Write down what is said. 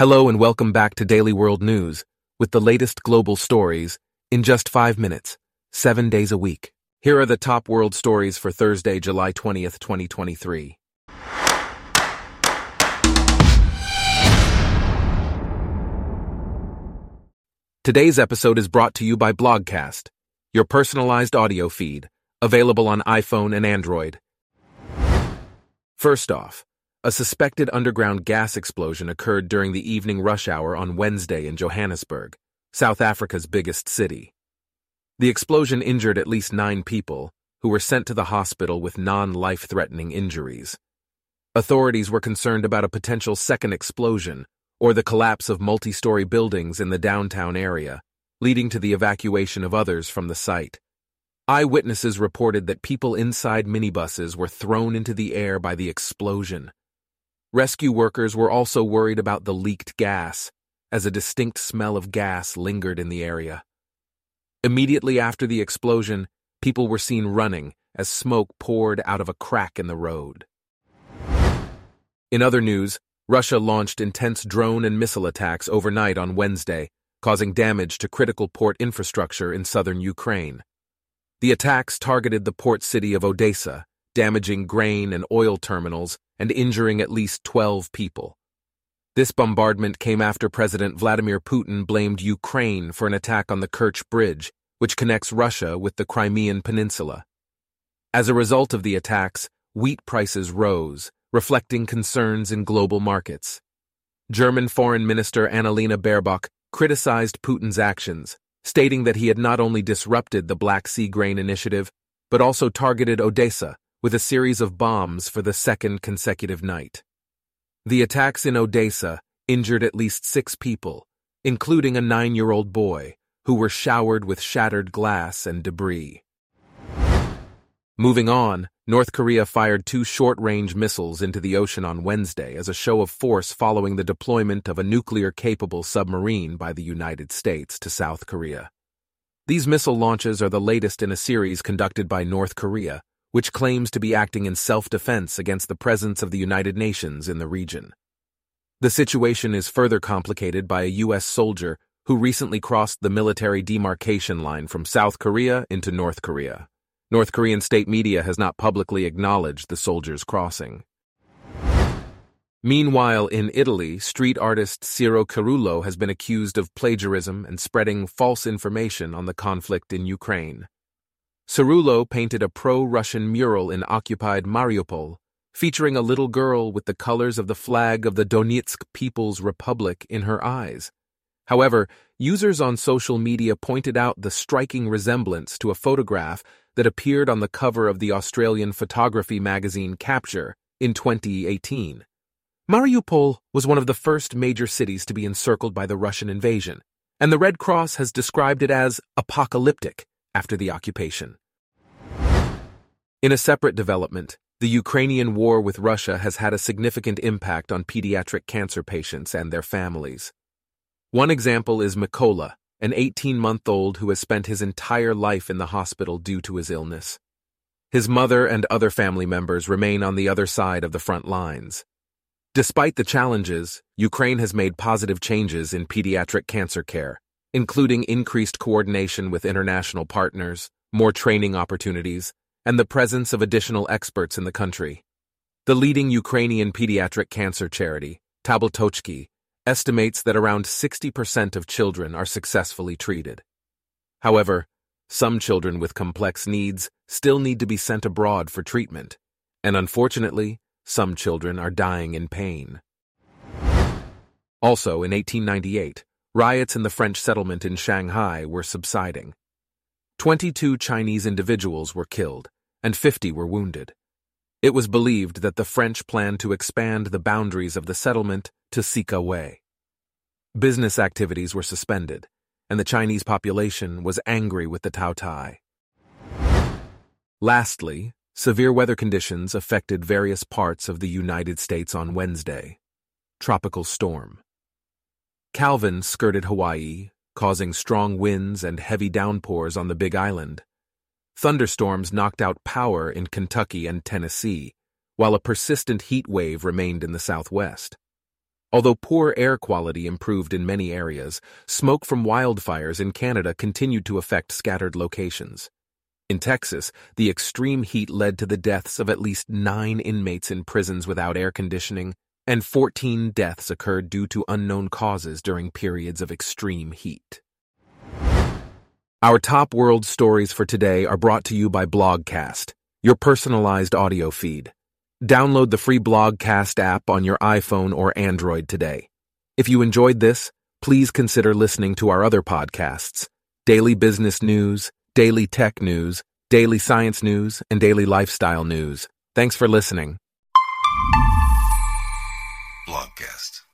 Hello and welcome back to Daily World News with the latest global stories in just five minutes, seven days a week. Here are the top world stories for Thursday, July 20th, 2023. Today's episode is brought to you by Blogcast, your personalized audio feed, available on iPhone and Android. First off, a suspected underground gas explosion occurred during the evening rush hour on Wednesday in Johannesburg, South Africa's biggest city. The explosion injured at least nine people, who were sent to the hospital with non life threatening injuries. Authorities were concerned about a potential second explosion or the collapse of multi story buildings in the downtown area, leading to the evacuation of others from the site. Eyewitnesses reported that people inside minibuses were thrown into the air by the explosion. Rescue workers were also worried about the leaked gas, as a distinct smell of gas lingered in the area. Immediately after the explosion, people were seen running as smoke poured out of a crack in the road. In other news, Russia launched intense drone and missile attacks overnight on Wednesday, causing damage to critical port infrastructure in southern Ukraine. The attacks targeted the port city of Odessa, damaging grain and oil terminals and injuring at least 12 people. This bombardment came after President Vladimir Putin blamed Ukraine for an attack on the Kerch Bridge, which connects Russia with the Crimean Peninsula. As a result of the attacks, wheat prices rose, reflecting concerns in global markets. German Foreign Minister Annalena Baerbock criticized Putin's actions, stating that he had not only disrupted the Black Sea grain initiative, but also targeted Odessa, with a series of bombs for the second consecutive night. The attacks in Odessa injured at least six people, including a nine year old boy, who were showered with shattered glass and debris. Moving on, North Korea fired two short range missiles into the ocean on Wednesday as a show of force following the deployment of a nuclear capable submarine by the United States to South Korea. These missile launches are the latest in a series conducted by North Korea which claims to be acting in self-defense against the presence of the United Nations in the region. The situation is further complicated by a U.S. soldier who recently crossed the military demarcation line from South Korea into North Korea. North Korean state media has not publicly acknowledged the soldier's crossing. Meanwhile, in Italy, street artist Ciro Cerullo has been accused of plagiarism and spreading false information on the conflict in Ukraine. Cerullo painted a pro-Russian mural in occupied Mariupol, featuring a little girl with the colors of the flag of the Donetsk People's Republic in her eyes. However, users on social media pointed out the striking resemblance to a photograph that appeared on the cover of the Australian photography magazine Capture in 2018. Mariupol was one of the first major cities to be encircled by the Russian invasion, and the Red Cross has described it as apocalyptic after the occupation. In a separate development, the Ukrainian war with Russia has had a significant impact on pediatric cancer patients and their families. One example is Mikola, an 18-month-old who has spent his entire life in the hospital due to his illness. His mother and other family members remain on the other side of the front lines. Despite the challenges, Ukraine has made positive changes in pediatric cancer care, including increased coordination with international partners, more training opportunities, and the presence of additional experts in the country. The leading Ukrainian pediatric cancer charity, Tabletochki, estimates that around 60% of children are successfully treated. However, some children with complex needs still need to be sent abroad for treatment, and unfortunately, some children are dying in pain. Also, in 1898, riots in the French settlement in Shanghai were subsiding. 22 Chinese individuals were killed, and 50 were wounded. It was believed that the French planned to expand the boundaries of the settlement to Sika Way. Business activities were suspended, and the Chinese population was angry with the Taotai. Lastly, severe weather conditions affected various parts of the United States on Wednesday. Tropical storm. Calvin skirted Hawaii, causing strong winds and heavy downpours on the Big Island. Thunderstorms knocked out power in Kentucky and Tennessee, while a persistent heat wave remained in the southwest. Although poor air quality improved in many areas, smoke from wildfires in Canada continued to affect scattered locations. In Texas, the extreme heat led to the deaths of at least nine inmates in prisons without air conditioning, and 14 deaths occurred due to unknown causes during periods of extreme heat. Our top world stories for today are brought to you by Blogcast, your personalized audio feed. Download the free Blogcast app on your iPhone or Android today. If you enjoyed this, please consider listening to our other podcasts Daily Business News, Daily Tech News, Daily Science News, and Daily Lifestyle News. Thanks for listening. Blogcast.